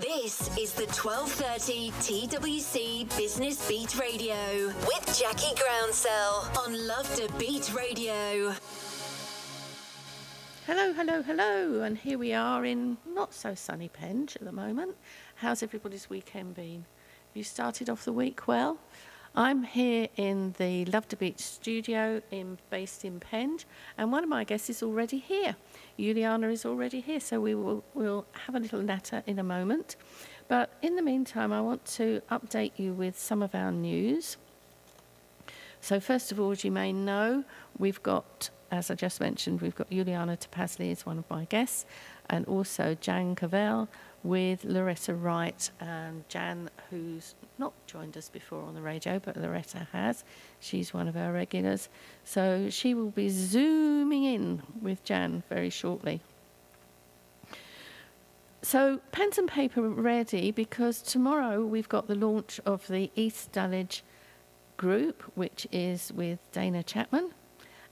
This is the 1230 TWC Business Beat Radio with Jackie Groundsell on Love Da Beat Radio. Hello, hello, hello, and here we are in not so sunny Penge at the moment. How's everybody's weekend been? You started off the week well? I'm here in the Love Da Beat studio in, based in Penge, and one of my guests is already here. Juliana is already here, so we will we'll have a little natter in a moment. But in the meantime, I want to update you with some of our news. So, first of all, as you may know, we've got, as I just mentioned, we've got Juliana Topazly as one of my guests, and also Jan Cavelle with Loretta Wright. And Jan, who's not joined us before on the radio, but Loretta has. She's one of our regulars. So she will be zooming in with Jan very shortly. So, pens and paper ready because tomorrow we've got the launch of the East Dulwich group, which is with Dana Chapman.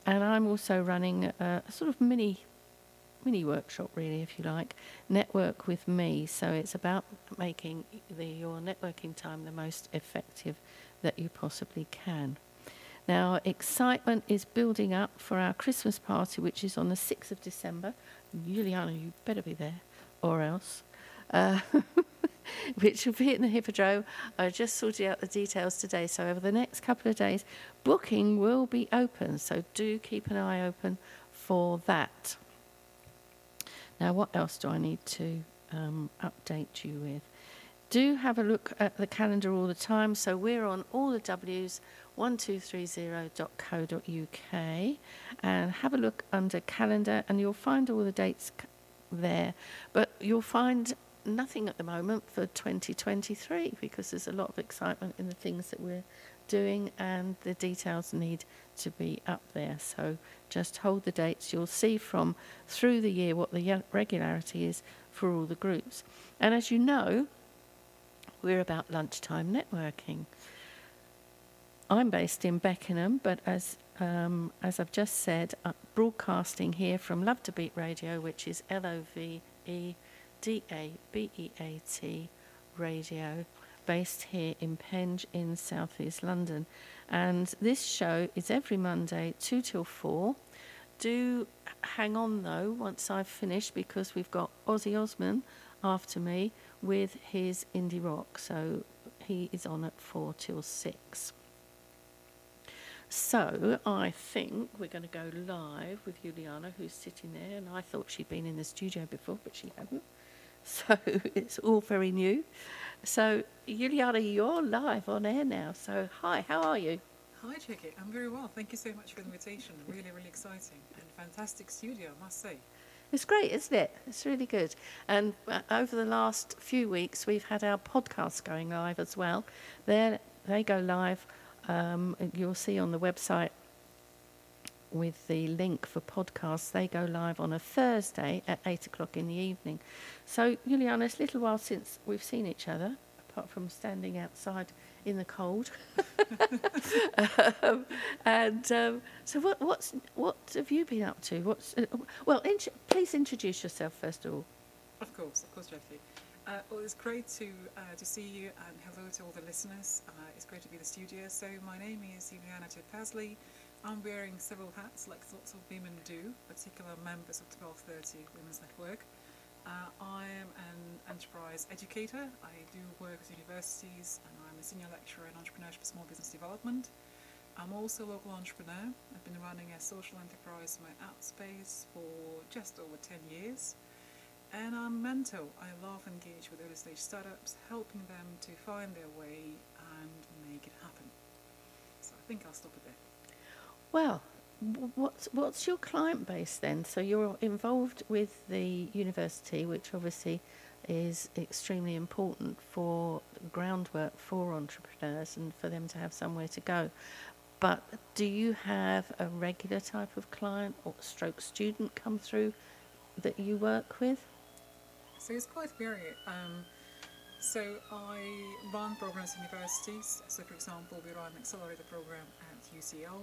And I'm also running a, a sort of mini mini workshop, really, if you like, network with me. So it's about making the, your networking time the most effective that you possibly can. Now, excitement is building up for our Christmas party, which is on the 6th of December. Juliana, you better be there, or else. Uh, which will be in the Hippodrome. I just sorted out the details today, so over the next couple of days, booking will be open. So do keep an eye open for that. Now, what else do I need to um, update you with? Do have a look at the calendar all the time. So we're on all the W's, 1230.co.uk, and have a look under calendar, and you'll find all the dates there. But you'll find nothing at the moment for 2023 because there's a lot of excitement in the things that we're doing, and the details need to be up there. So just hold the dates. You'll see from through the year what the regularity is for all the groups. And as you know, we're about lunchtime networking. I'm based in Beckenham, but as um, as I've just said, uh, broadcasting here from Love Da Beat Radio, which is L O V E D A B E A T Radio, based here in Penge in southeast London. And this show is every Monday, 2 till 4. Do hang on though once I've finished because we've got Ozzy Osman after me with his indie rock. So he is on at 4 till 6. So I think we're going to go live with Juliana, who's sitting there, and I thought she'd been in the studio before, but she hadn't. So it's all very new. So, Juliana, you're live on air now. So, hi, how are you? Hi, Jackie. I'm very well. Thank you so much for the invitation. Really, really exciting and fantastic studio, I must say. It's great, isn't it? It's really good. And uh, over the last few weeks, we've had our podcasts going live as well. They they go live. Um, you'll see on the website with the link for podcasts. They go live on a Thursday at eight o'clock in the evening. So, Juliana, it's a little while since we've seen each other, apart from standing outside in the cold. um, and um, so, what, what's what have you been up to? What's uh, well? Int- please introduce yourself first of all. Of course, of course, Jeffrey. Uh, well, it's great to uh, to see you, and hello to all the listeners. Uh, it's great to be in the studio. So, my name is Juliana Pasley. I'm wearing several hats, like lots of women do, particular members of 1230 Women's Network. Uh, I am an enterprise educator. I do work at universities and I'm a senior lecturer in entrepreneurship and small business development. I'm also a local entrepreneur. I've been running a social enterprise in my outspace for just over 10 years. And I'm mentor. I love engage with early stage startups, helping them to find their way and make it happen. So I think I'll stop it there. Well, what's what's your client base then? So you're involved with the university, which obviously is extremely important for groundwork for entrepreneurs and for them to have somewhere to go. But do you have a regular type of client or stroke student come through that you work with? So it's quite varied. Um, so I run programs in universities. So for example, we run an accelerator program at UCL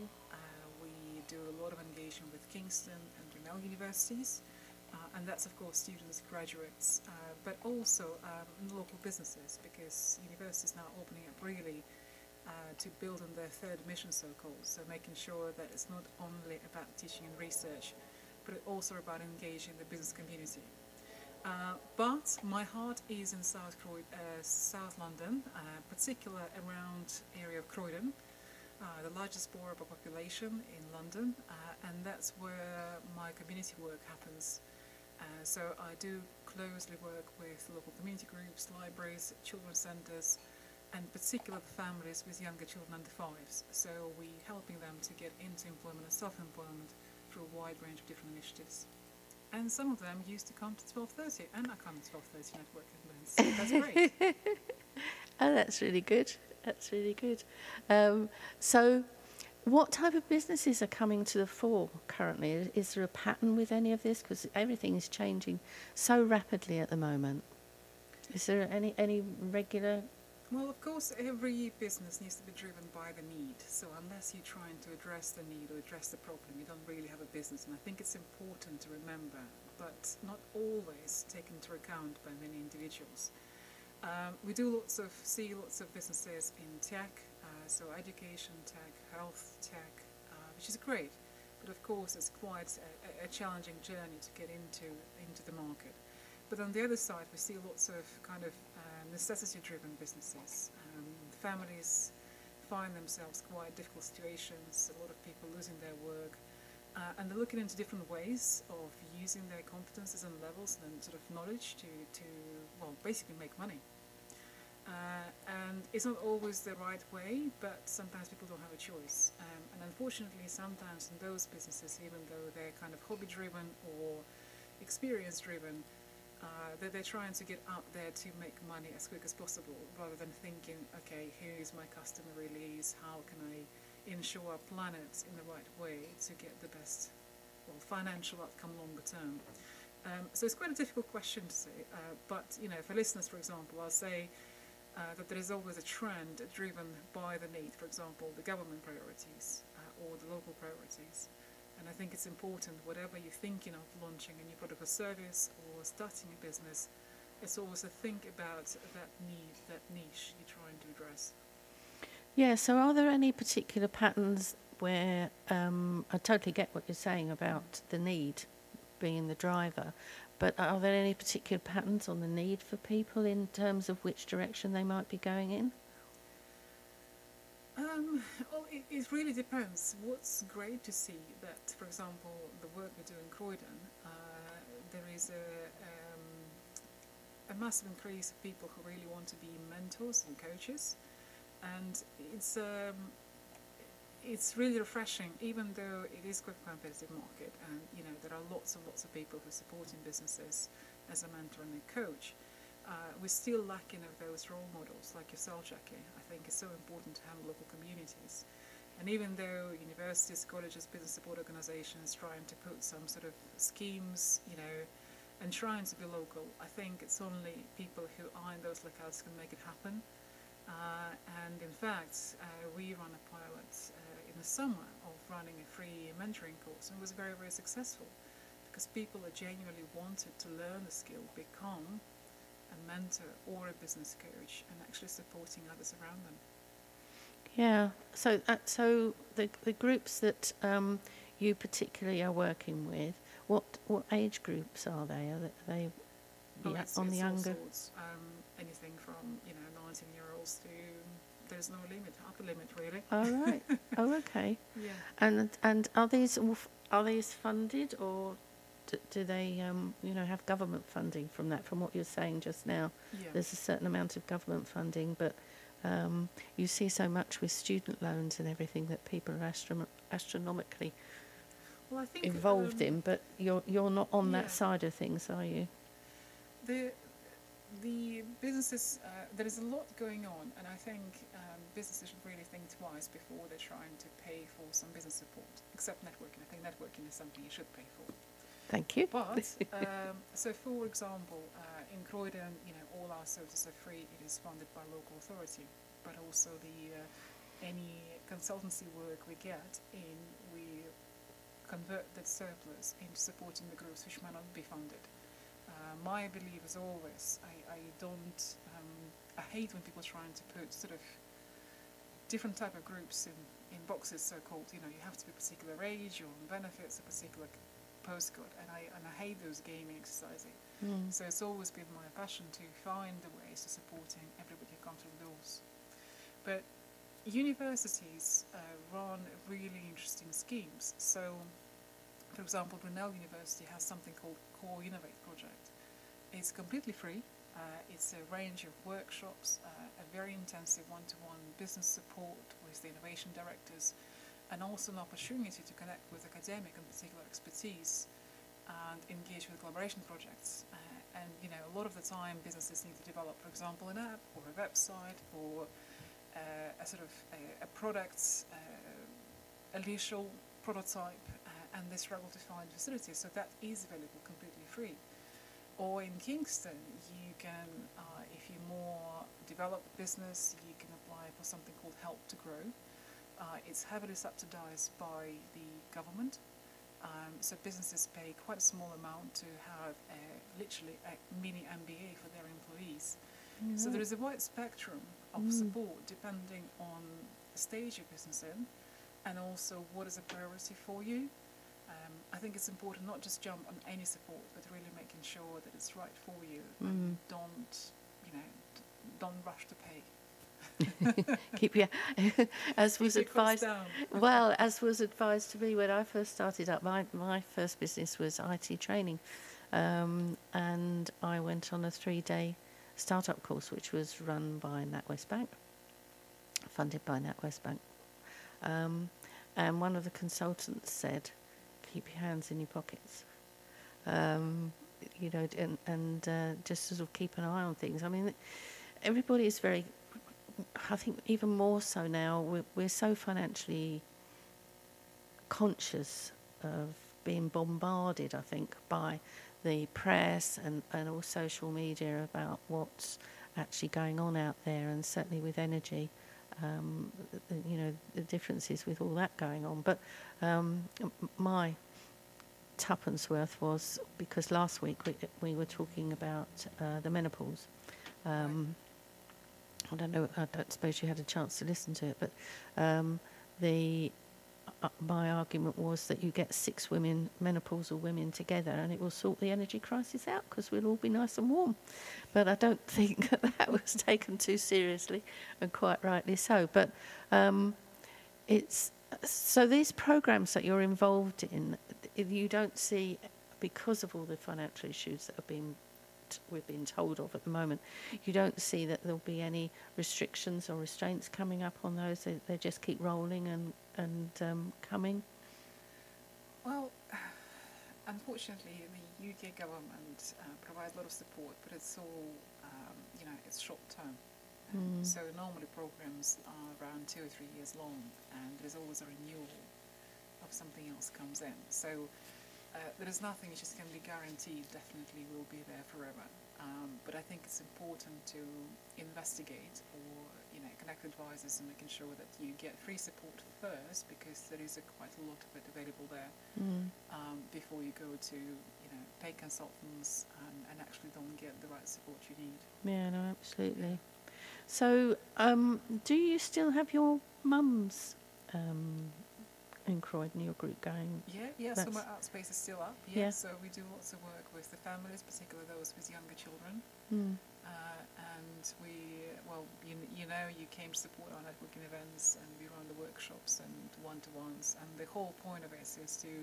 do a lot of engagement with Kingston and Brunel universities. Uh, and that's, of course, students, graduates, uh, but also um, local businesses because universities now opening up really uh, to build on their third mission so-called. So making sure that it's not only about teaching and research, but also about engaging the business community. Uh, but my heart is in South, Croy- uh, South London, uh, particular around area of Croydon, the largest borough by population in London, uh, and that's where my community work happens. Uh, so I do closely work with local community groups, libraries, children's centres, and particularly families with younger children under fives. So we're helping them to get into employment and self-employment through a wide range of different initiatives. And some of them used to come to 12.30, and I come to 12.30 network events. So that's great. Oh, that's really good. That's really good. Um, so, what type of businesses are coming to the fore currently? Is, there a pattern with any of this? Because everything is changing so rapidly at the moment. Is there any any regular? Well, of course, every business needs to be driven by the need. So unless you're trying to address the need or address the problem, you don't really have a business. And I think it's important to remember, but not always taken into account by many individuals. Um, we do lots of see lots of businesses in tech, uh, so education tech, health tech, uh, which is great. But of course, it's quite a, a challenging journey to get into into the market. But on the other side, we see lots of kind of uh, necessity-driven businesses. Um, families find themselves quite difficult situations. A lot of people losing their work, uh, and they're looking into different ways of using their competences and levels and sort of knowledge to, to well, basically make money. Uh, and it's not always the right way, but sometimes people don't have a choice. Um, and unfortunately, sometimes in those businesses, even though they're kind of hobby-driven or experience-driven, uh, that they're trying to get out there to make money as quick as possible, rather than thinking, okay, here is my customer release. How can I ensure our plan it in the right way to get the best, well, financial outcome longer term? Um, so it's quite a difficult question to say. Uh, but you know, for listeners, for example, I'll say uh, that there is always a trend driven by the need, for example, the government priorities uh, or the local priorities. And I think it's important, whatever you're thinking of launching a new product or service or starting a business, it's always to think about that need, that niche you're trying to address. Yeah. So, are there any particular patterns where um, I totally get what you're saying about the need being the driver, but are there any particular patterns on the need for people in terms of which direction they might be going in? Um, well, it, it really depends. What's great to see that, for example, the work we do in Croydon, uh, there is a, um, a massive increase of people who really want to be mentors and coaches, and it's um, it's really refreshing, even though it is quite a competitive market, and you know there are lots and lots of people who are supporting businesses as a mentor and a coach. Uh, we're still lacking of those role models like yourself, Jackie. I think it's so important to have local communities. And even though universities, colleges, business support organizations are trying to put some sort of schemes, you know, and trying to be local, I think it's only people who are in those locales can make it happen. Uh, and in fact, uh, we run a pilot the summer of running a free mentoring course and it was very, very successful because people are genuinely wanted to learn the skill, become a mentor or a business coach and actually supporting others around them. Yeah. So, uh, so the the groups that um, you particularly are working with, what what age groups are they? Are they, are they Oh, on the younger? sorts, um, anything from you know 19 year olds to there's no limit, upper limit really. Oh right. oh okay. Yeah. And and are these are these funded or do, do they um, you know have government funding from that? From what you're saying just now, Yeah. there's a certain amount of government funding, but um, you see so much with student loans and everything that people are astronomically Well, think involved um, in. But you're you're not on yeah. that side of things, are you? The the businesses uh, there is a lot going on, and I think um, businesses should really think twice before they're trying to pay for some business support. Except networking, I think networking is something you should pay for. Thank you. But um, so, for example, uh, in Croydon, you know, all our services are free. It is funded by local authority, but also the uh, any consultancy work we get in, we convert that surplus into supporting the groups which might not be funded. Uh, my belief is always, I, I don't, um, I hate when people are trying to put sort of different type of groups in, in boxes, so-called, you know, you have to be a particular age, or benefits, a particular postcode, and I, and I hate those gaming exercises Mm. So it's always been my passion to find the ways of supporting everybody who comes through the doors. But universities uh, run really interesting schemes. So, for example, Brunel University has something called Co-Innovate project. It's completely free. Uh, it's a range of workshops, uh, a very intensive one-to-one business support with the innovation directors, and also an opportunity to connect with academic and particular expertise and engage with collaboration projects. Uh, and you know, a lot of the time, businesses need to develop, for example, an app or a website or uh, a sort of a, a product, uh, initial prototype, uh, and struggle to find facilities. So that is available completely free. Or in Kingston, you can, uh, if you're more developed business, you can apply for something called Help to Grow. Uh, it's heavily subsidized by the government. Um, so businesses pay quite a small amount to have a, literally a mini MBA for their employees. So there is a wide spectrum of Mm. support depending on the stage your business in and also what is a priority for you. I think it's important not just jump on any support, but really making sure that it's right for you and Mm. don't, you know, don't rush to pay. Keep your, as was Keep advised. well, as was advised to me when I first started up, my, my first business was IT training. Um, and I went on a three day startup course, which was run by NatWest Bank, funded by NatWest Bank. Um, and one of the consultants said, keep your hands in your pockets. Um, you know, and, and uh, just sort of keep an eye on things. I mean, everybody is very I think even more so now, we're, we're so financially conscious of being bombarded, I think, by the press and, and all social media about what's actually going on out there, and certainly with energy, um, you know, the differences with all that going on. But um, my tuppence worth was because last week we, we were talking about uh, the menopause. Um, I don't know. I don't suppose you had a chance to listen to it, but um, the my argument was that you get six women, menopausal women, together, and it will sort the energy crisis out because we'll all be nice and warm. But I don't think that, that was taken too seriously, and quite rightly so. But um, it's so these programs that you're involved in, you don't see because of all the financial issues that have been we've been told of at the moment, you don't see that there'll be any restrictions or restraints coming up on those. They, they just keep rolling and and um, coming. Well, unfortunately, the UK government uh, provides a lot of support, but it's all, um, you know, it's short term. Mm. So normally programs are around two or three years long, and there's always a renewal of something else comes in. So uh, there is nothing which is can be guaranteed. Definitely will be there forever. Um, but I think it's important to investigate or connect advisors and making sure that you get free support first because there is a, quite a lot of it available there Mm. um, before you go to you know pay consultants and, and actually don't get the right support you need. Yeah, no, absolutely. So, um, do you still have your mum's um, in Croydon, your group going? Yeah, yeah. So my That's- art space is still up. Yeah. Yeah. So we do lots of work with the families, particularly those with younger children. Mm. Uh, and we, well, you, you know, you came to support our networking events, and we run the workshops and one-to-ones. And the whole point of it is to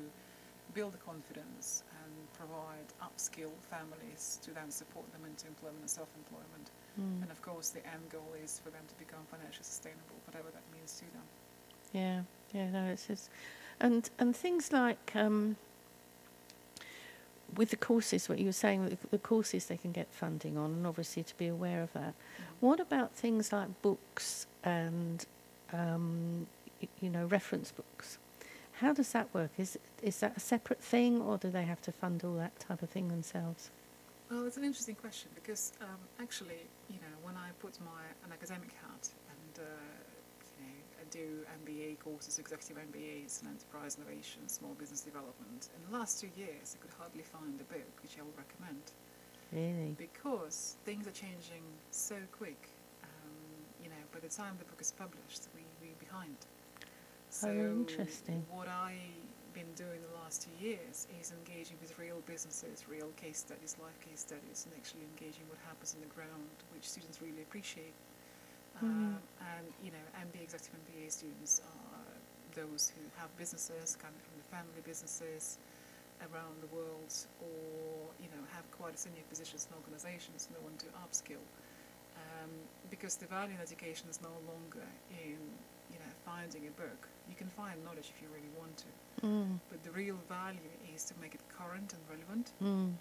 build the confidence and provide upskill families to then support them into employment and self-employment. Mm. And of course, the end goal is for them to become financially sustainable, whatever that means to them. Yeah, yeah, no, it's just, and and things like um, with the courses, what you were saying, the, courses they can get funding on, and obviously to be aware of that. What about things like books and um, y- you know reference books? How does that work? Is is that a separate thing, or do they have to fund all that type of thing themselves? Well, it's an interesting question because um, actually, you know, when I put my an academic hat and uh, and do MBA courses, executive MBAs in enterprise innovation, small business development. In the last two years, I could hardly find a book which I would recommend. Really? Because things are changing so quick. Um, you know, by the time the book is published, we, we're behind. So Oh, interesting. What I've been doing the last two years is engaging with real businesses, real case studies, live case studies, and actually engaging what happens on the ground, which students really appreciate. Mm. Um, and you know, MBA executive MBA students are those who have businesses, coming from the family businesses around the world, or you know, have quite a senior positions in organisations and they want to upskill. Um, because the value in education is no longer in you know finding a book. You can find knowledge if you really want to, Mm. but the real value is to make it current and relevant. Mm.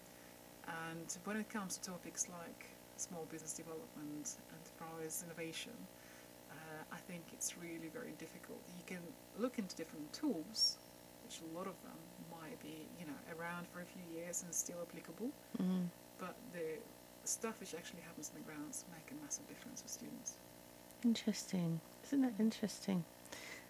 And when it comes to topics like small business development, enterprise innovation, uh, I think it's really very difficult. You can look into different tools, which a lot of them might be, you know, around for a few years and still applicable. Mm. But the stuff which actually happens on the grounds make a massive difference for students. Interesting. Isn't that interesting?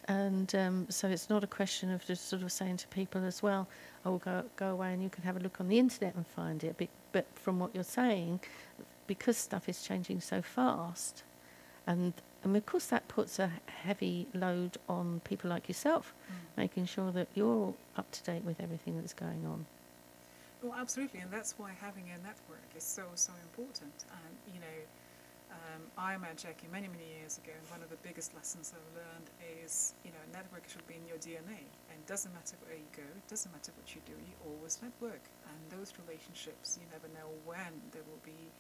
And um, so it's not a question of just sort of saying to people as well, oh, go, go away and you can have a look on the internet and find it. But, but from what you're saying, because stuff is changing so fast, and, and of course that puts a heavy load on people like yourself, making sure that you're up to date with everything that's going on. Well, absolutely, and that's why having a network is so so important. And you know, um, I met Jackie many many years ago, and one of the biggest lessons I've learned is you know, network should be in your DNA, and it doesn't matter where you go, it doesn't matter what you do, you always network, and those relationships you never know when they will be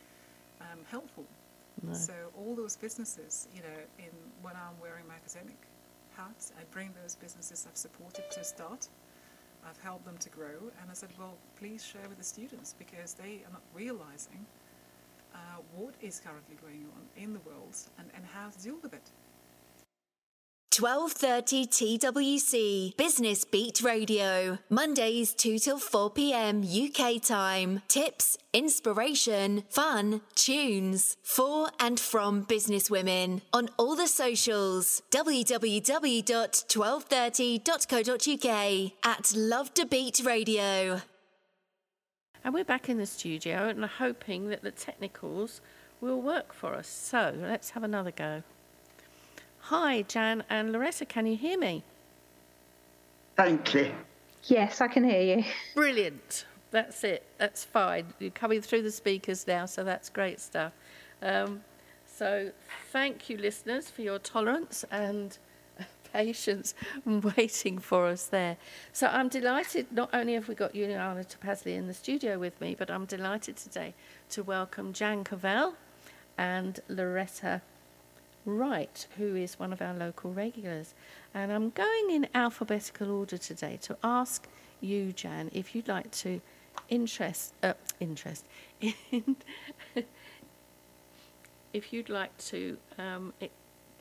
um, helpful. No. So all those businesses, you know, in when I'm wearing my academic hat, I bring those businesses I've supported to start. I've helped them to grow, and I said, well, please share with the students because they are not realizing uh, what is currently going on in the world and, and how to deal with it. 12:30 TWC Business Beat Radio Mondays 2 till 4 p.m. UK time tips inspiration fun tunes for and from businesswomen on all the socials www.1230.co.uk at Love Da Beat Radio And we're back in the studio and hoping that the technicals will work for us. So let's have another go. Hi, Jan and Loretta, can you hear me? Thank you. Yes, I can hear you. Brilliant. That's it. That's fine. You're coming through the speakers now, so that's great stuff. Um, so thank you, listeners, for your tolerance and patience and waiting for us there. So I'm delighted. Not only have we got Juliana Topazly in the studio with me, but I'm delighted today to welcome Jan Cavelle and Loretta Wright, who is one of our local regulars. And I'm going in alphabetical order today to ask you, Jan, if you'd like to interest, uh, interest, in, if you'd like to, um,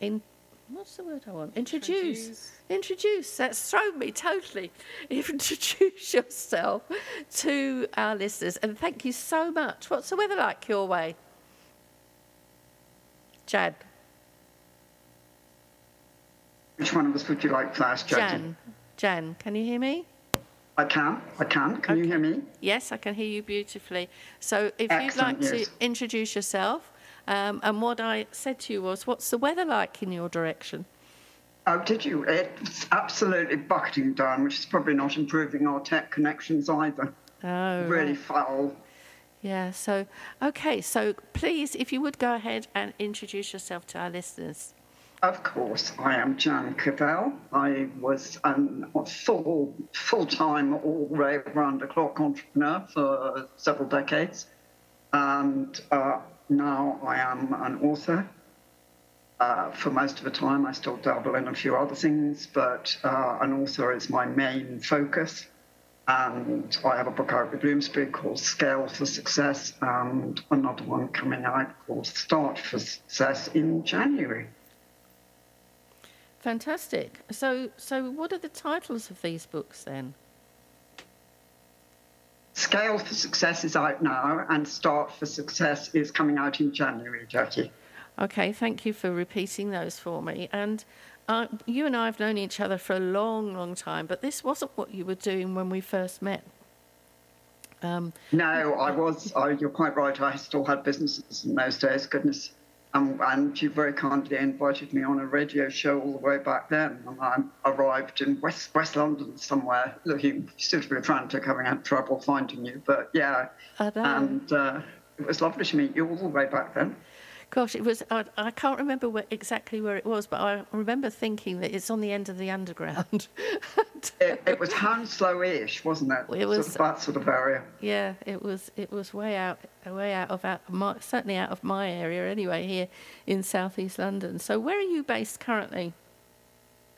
in, what's the word I want? Introduce. Introduce. Introduce. That's thrown me totally. Introduce yourself to our listeners. And thank you so much. What's the weather like your way? Jan. Which one of us would you like first, Jackie? Jan. Jan, can you hear me? I can. I can. Can you hear me? Yes, I can hear you beautifully. So if you'd like Excellent, to introduce yourself, um, and what I said to you was, what's the weather like in your direction? Oh, did you? It's absolutely bucketing down, which is probably not improving our tech connections either. Oh, really right. foul. Yeah, so, okay, so please, if you would go ahead and introduce yourself to our listeners. Of course, I am Jan Cavelle. I was a full, full-time, all round the clock entrepreneur for several decades, and uh, now I am an author. Uh, for most of the time, I still dabble in a few other things, but uh, an author is my main focus. And I have a book out with Bloomsbury called Scale for Success, and another one coming out called Start for Success in January. Fantastic. So, so what are the titles of these books then? Scale for Success is out now, and Start for Success is coming out in January, Jackie. Okay, thank you for repeating those for me. And uh, you and I have known each other for a long, long time, but this wasn't what you were doing when we first met. Um, no, I was. I, you're quite right. I still had businesses in those days. Goodness. Um, and she very kindly invited me on a radio show all the way back then. And I arrived in West West London somewhere, looking suitably frantic, having had trouble finding you. But yeah, and uh, it was lovely to meet you all the way back then. Gosh, it was. I, I can't remember where, exactly where it was, but I remember thinking that it's on the end of the underground. it, it, was Hounslow-ish, wasn't it? It was sort of that sort of area. Yeah, it was. It was way out, way out of out, my, certainly out of my area anyway. Here in southeast London. So, where are you based currently?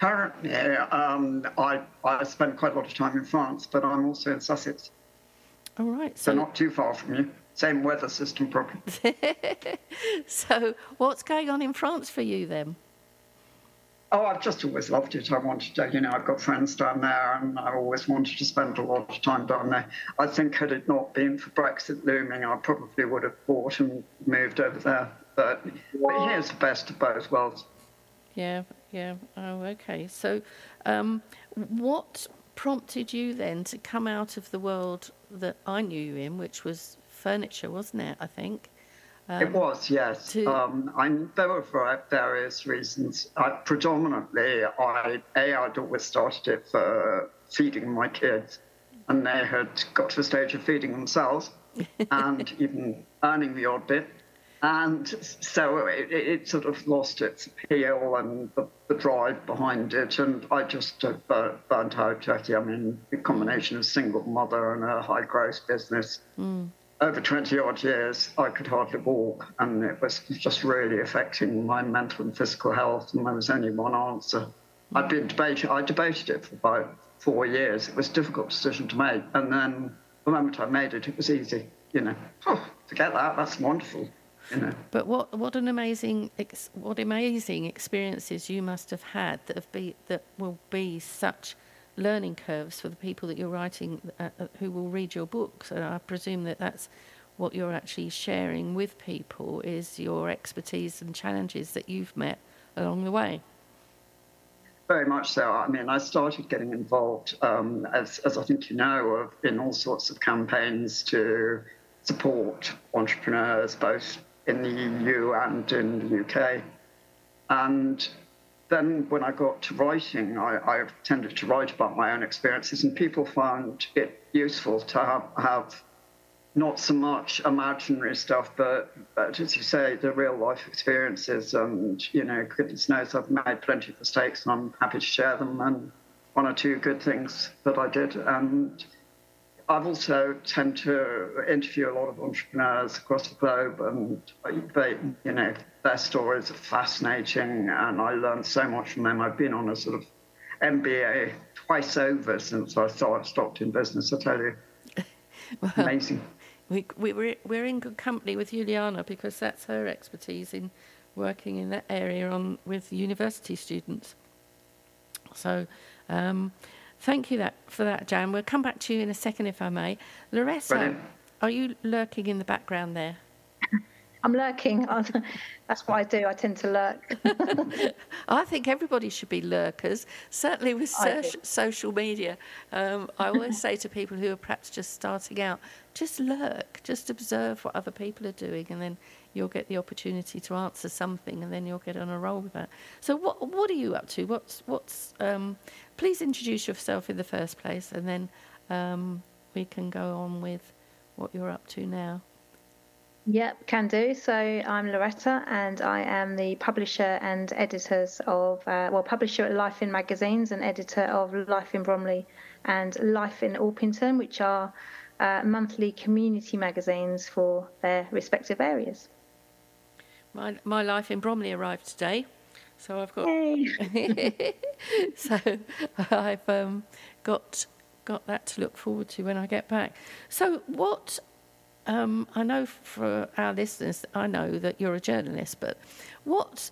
Currently, um, I I spend quite a lot of time in France, but I'm also in Sussex. All right, so, so not too far from you same weather system probably. so, what's going on in France for you then? Oh, I've just always loved it. I wanted to, you know, I've got friends down there and I always wanted to spend a lot of time down there. I think had it not been for Brexit looming, I probably would have bought and moved over there. But, but here's the best of both worlds. Yeah, yeah. Oh, okay. So, um, what prompted you then to come out of the world that I knew you in, which was furniture, wasn't it? I think. Um, it was, yes. To... Um, I, there were for various reasons. I, predominantly, I a I'd always started it for feeding my kids, and they had got to a stage of feeding themselves, and even earning the odd bit. And so it, it, sort of lost its appeal and the, the drive behind it. And I just uh, burnt out, Jackie. I mean, the combination of single mother and a high growth business. Mm over 20 odd years, I could hardly walk, and it was just really affecting my mental and physical health. And there was only one answer. I'd been debating, I debated it for about four years. It was a difficult decision to make. And then the moment I made it, it was easy. You know, oh, forget that, that's wonderful. You know. But what, what an amazing what amazing experiences you must have had that have be that will be such learning curves for the people that you're writing uh, uh, who will read your books. And I presume that that's what you're actually sharing with people is your expertise and challenges that you've met along the way. Very much so. I mean, I started getting involved, um, as, as I think you know, in all sorts of campaigns to support entrepreneurs, both in the EU and in the UK. And then when I got to writing, I, I, tended to write about my own experiences, and people found it useful to have, have not so much imaginary stuff, but, but, as you say, the real life experiences. And, you know, goodness knows I've made plenty of mistakes, and I'm happy to share them, and one or two good things that I did. And I've also tend to interview a lot of entrepreneurs across the globe, and they, you know, their stories are fascinating, and I learned so much from them. I've been on a sort of MBA twice over since I stopped in business. I tell you, well, amazing. We, we we're, we're in good company with Juliana because that's her expertise in working in that area on with university students. So. Um, Thank you that, for that, Jan. We'll come back to you in a second, if I may. Loretta, Brilliant. are you lurking in the background there? I'm lurking. That's what I do. I tend to lurk. I think everybody should be lurkers, certainly with social media. Um, I always say to people who are perhaps just starting out, just lurk, just observe what other people are doing, and then you'll get the opportunity to answer something, and then you'll get on a roll with that. So, what what are you up to? What's what's um, please introduce yourself in the first place, and then um, we can go on with what you're up to now. Yep, can do. So I'm Loretta, and I am the publisher and editors of, uh, well, publisher at Life in Magazines and editor of Life in Bromley and Life in Orpington, which are uh, monthly community magazines for their respective areas. My, my Life in Bromley arrived today. So I've got. so I've um, got got that to look forward to when I get back. So what? Um, I know for our listeners, I know that you're a journalist, but what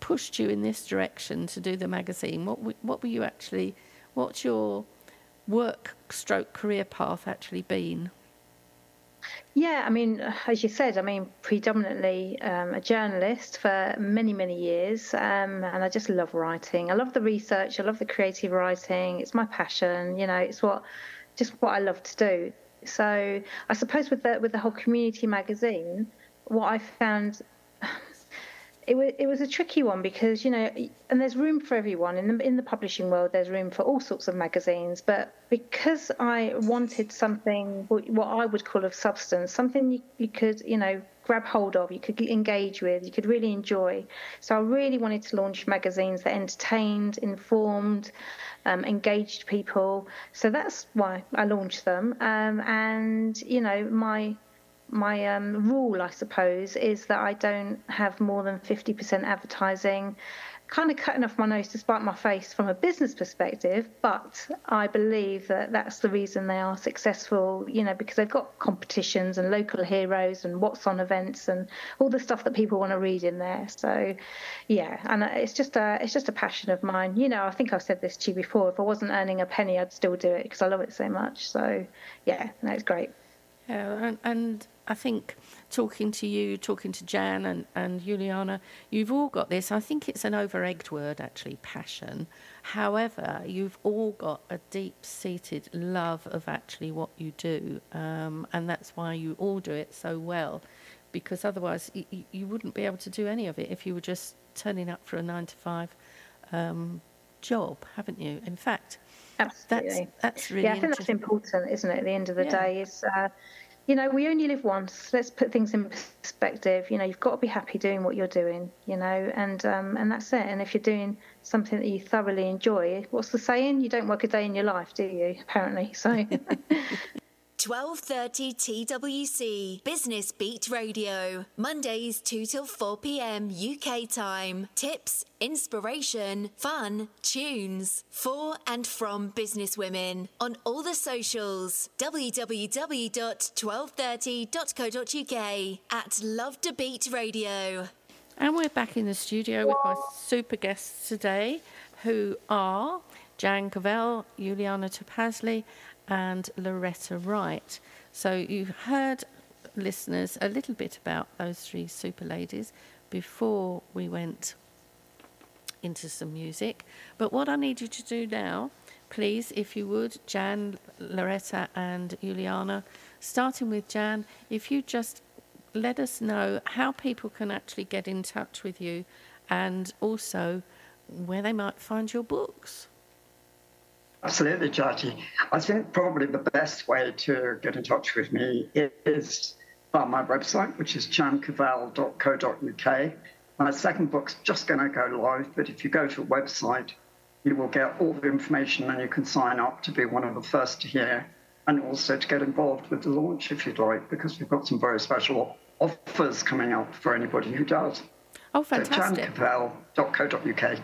pushed you in this direction to do the magazine? What what were you actually? What's your work stroke career path actually been? Yeah, I mean, as you said, I mean, predominantly um, a journalist for many, many years, um, and I just love writing. I love the research. I love the creative writing. It's my passion. You know, it's what just what I love to do. So I suppose with the with the whole community magazine, what I found it was it was a tricky one because you know, and there's room for everyone in the in the publishing world. There's room for all sorts of magazines, but because I wanted something what I would call of substance, something you, you could you know grab hold of, you could engage with, you could really enjoy. So I really wanted to launch magazines that entertained, informed, um, engaged people. So that's why I launched them. Um, and you know my my um, rule, I suppose, is that I don't have more than 50% advertising. Kind of cutting off my nose to spite my face from a business perspective, but I believe that that's the reason they are successful, you know, because they've got competitions and local heroes and what's on events and all the stuff that people want to read in there. So, yeah, and uh, it's just a it's just a passion of mine. You know, I think I've said this to you before. If I wasn't earning a penny, I'd still do it because I love it so much. So, yeah, that's great. Yeah, and, and I think talking to you, talking to Jan and, and Juliana, you've all got this. I think it's an over egged word, actually, passion. However, you've all got a deep seated love of actually what you do. Um, and that's why you all do it so well, because otherwise y- y- you wouldn't be able to do any of it if you were just turning up for a nine to five um, job, haven't you? In fact, Absolutely. That's, that's really yeah. I think that's important, isn't it? At the end of the yeah. day, is uh, you know, we only live once. Let's put things in perspective. You know, you've got to be happy doing what you're doing. You know, and um, and that's it. And if you're doing something that you thoroughly enjoy, what's the saying? You don't work a day in your life, do you? Apparently, so. 12:30 TWC Business Beat Radio Mondays 2 till 4 p.m. UK time tips inspiration fun tunes for and from businesswomen on all the socials www.1230.co.uk at Love Da Beat Radio and we're back in the studio with my super guests today who are Jan Cavelle, Juliana Topazly and Loretta Wright. So you've heard, listeners, a little bit about those three super ladies before we went into some music. But what I need you to do now, please, if you would, Jan, Loretta, and Juliana, starting with Jan, if you just let us know how people can actually get in touch with you and also where they might find your books. Absolutely, Jackie. I think probably the best way to get in touch with me is by my website, which is jancavelle.co.uk. My second book's just going to go live, but if you go to the website, you will get all the information and you can sign up to be one of the first to hear and also to get involved with the launch if you'd like, because we've got some very special offers coming up for anybody who does. Oh, fantastic. So jancavelle.co.uk.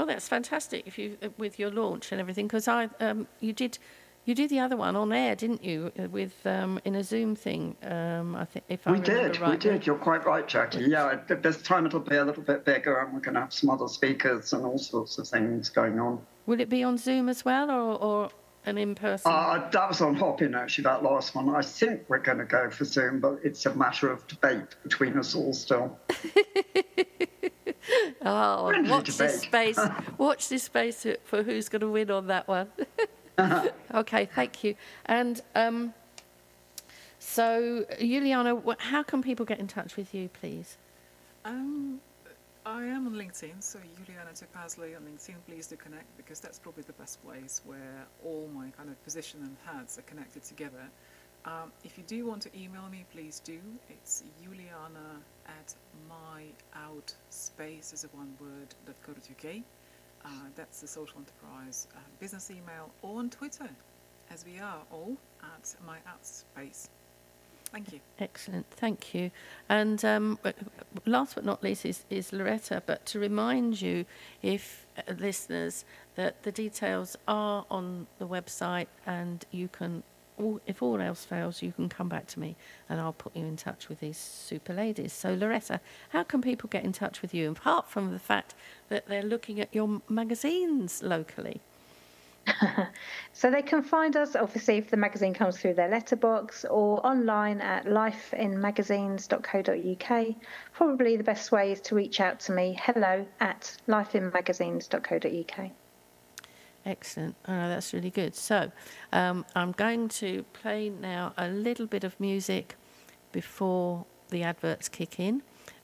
Oh, that's fantastic! If you uh, with your launch and everything, because I um, you did you did the other one on air, didn't you? Uh, with um, in a Zoom thing. Um, I think if I we did, right. we did. You're quite right, Jackie. Yeah, this time it'll be a little bit bigger, and we're going to have some other speakers and all sorts of things going on. Will it be on Zoom as well, or, or an in person? Uh, that was on Hopin actually. That last one. I think we're going to go for Zoom, but it's a matter of debate between us all still. oh, watch this space. Watch this space for who's going to win on that one. okay, thank you. And um, so, Juliana, how can people get in touch with you, please? Um, I am on LinkedIn, so Juliana Topazly on LinkedIn. Please do connect because that's probably the best place where all my kind of position and hats are connected together. Um, if you do want to email me, please do. It's Juliana at myoutSpace is a one word dot .co.uk. Uh, that's the social enterprise uh, business email or on Twitter, as we are all at myoutspace. Thank you. Excellent, thank you. And um, last but not least is, is Loretta, but to remind you, if uh, listeners, that the details are on the website and you can all, if all else fails, you can come back to me and I'll put you in touch with these super ladies. So, Loretta, how can people get in touch with you apart from the fact that they're looking at your magazines locally? so they can find us, obviously, if the magazine comes through their letterbox or online at lifeinmagazines.co.uk. Probably the best way is to reach out to me, hello at lifeinmagazines.co.uk. Excellent. Oh, that's really good. So um, I'm going to play now a little bit of music before the adverts kick in.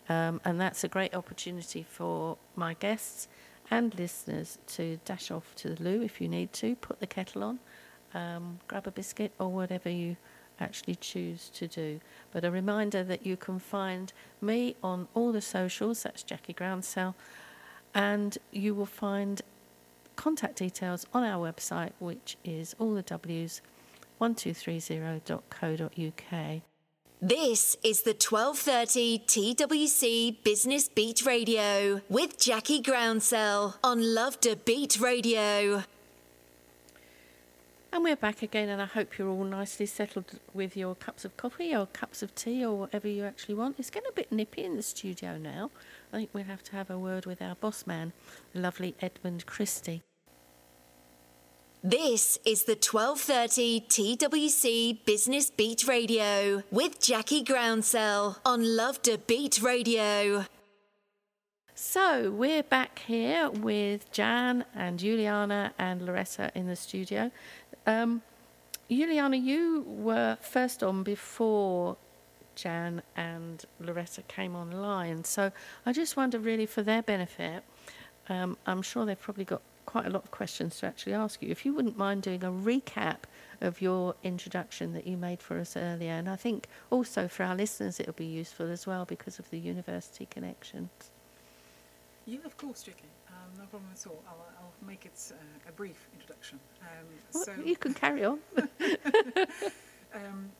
Um, and that's a great opportunity for my guests and listeners to dash off to the loo if you need to, put the kettle on, um, grab a biscuit or whatever you actually choose to do. But a reminder that you can find me on all the socials, that's Jackie Groundsell, and you will find contact details on our website, which is all the W's 1230.co.uk. This is the 1230 TWC Business Beat Radio with Jackie Groundsell on Love Da Beat Radio. And we're back again, and I hope you're all nicely settled with your cups of coffee or cups of tea or whatever you actually want. It's getting a bit nippy in the studio now. I think we'll have to have a word with our boss man, lovely Edmund Christie. This is the 1230 TWC Business Beat Radio with Jackie Groundsell on Love Da Beat Radio. So we're back here with Jan and Yuliana and Loretta in the studio. Um, Yuliana, you were first on before Jan and Loretta came online. So I just wonder, really, for their benefit, um, I'm sure they've probably got quite a lot of questions to actually ask you. If you wouldn't mind doing a recap of your introduction that you made for us earlier, and I think also for our listeners it'll be useful as well because of the university connections. Yeah, of course, Jackie. Um, no problem at all. I'll, I'll make it uh, a brief introduction. Um, well, so you can carry on. um,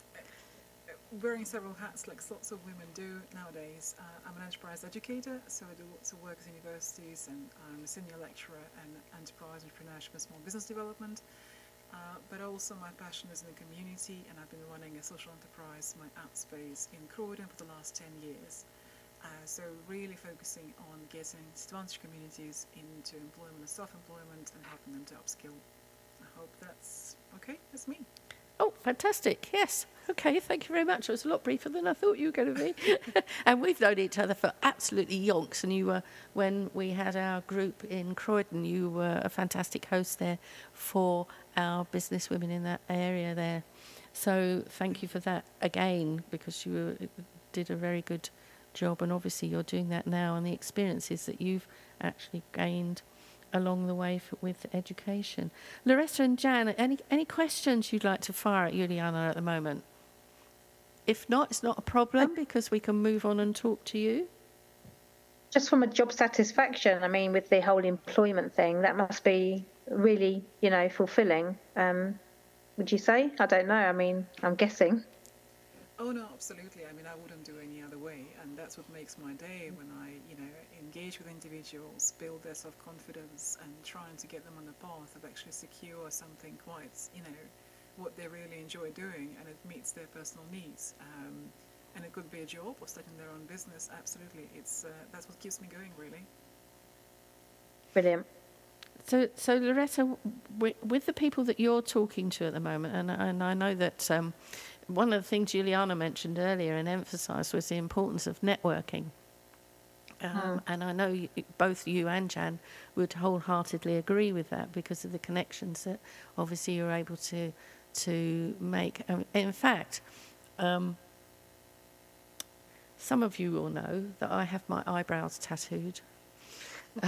wearing several hats like lots of women do nowadays. Uh, I'm an enterprise educator, so I do lots of work at universities, and I'm a senior lecturer in enterprise entrepreneurship and small business development. Uh, but also my passion is in the community, and I've been running a social enterprise, my app space in Croydon for the last 10 years. Uh, so really focusing on getting disadvantaged communities into employment and self-employment and helping them to upskill. I hope that's okay. That's me. Oh, fantastic. Yes. Okay, thank you very much. It was a lot briefer than I thought you were going to be. and we've known each other for absolutely yonks. And you were, when we had our group in Croydon, you were a fantastic host there for our business women in that area there. So thank you for that again, because you were, did a very good job. And obviously, you're doing that now, and the experiences that you've actually gained along the way for, with education. Loretta and Jan, any, any questions you'd like to fire at Yuliana at the moment? If not, it's not a problem because we can move on and talk to you. Just from a job satisfaction, I mean, with the whole employment thing, that must be really, you know, fulfilling. Um, would you say? I don't know. I mean, I'm guessing. Oh no, absolutely. I mean, I wouldn't do any other way, and that's what makes my day when I, you know, engage with individuals, build their self-confidence, and trying to get them on the path of actually secure something quite, you know, what they really enjoy doing, and it meets their personal needs. Um, and it could be a job or starting their own business. Absolutely, it's uh, that's what keeps me going, really. Brilliant. So, so Loretta, with, with the people that you're talking to at the moment, and, and I know that um, one of the things Yuliana mentioned earlier and emphasised was the importance of networking. Um, mm. And I know you, both you and Jan would wholeheartedly agree with that because of the connections that obviously you're able to to make. Um, in fact, um, some of you will know that I have my eyebrows tattooed.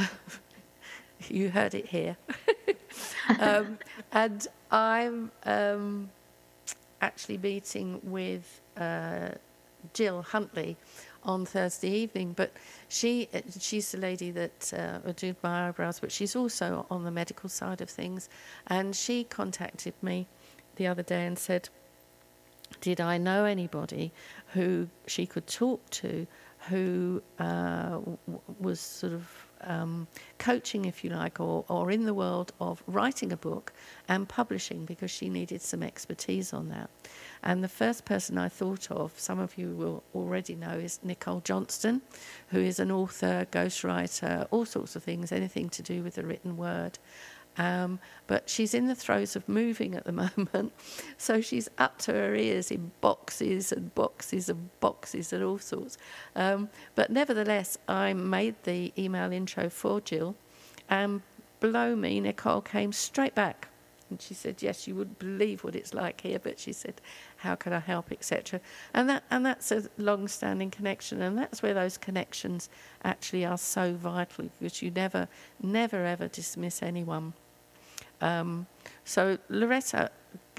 you heard it here. um, and I'm um, actually meeting with uh, Jill Huntley on Thursday evening. But she she's the lady that uh, did my eyebrows, but she's also on the medical side of things. And she contacted me the other day and said, "Did I know anybody who she could talk to who uh, was sort of um, coaching, if you like, or, or in the world of writing a book and publishing because she needed some expertise on that. And the first person I thought of, some of you will already know, is Nicole Johnston, who is an author, ghostwriter, all sorts of things, anything to do with the written word. Um, but she's in the throes of moving at the moment, so she's up to her ears in boxes and boxes and boxes and all sorts. Um, but nevertheless, I made the email intro for Jill, and below me, Nicole came straight back. And she said, "Yes, you wouldn't believe what it's like here." But she said, "How can I help?" etc. And that and that's a long-standing connection, and that's where those connections actually are so vital because you never, never, ever dismiss anyone. Um, so, Loretta,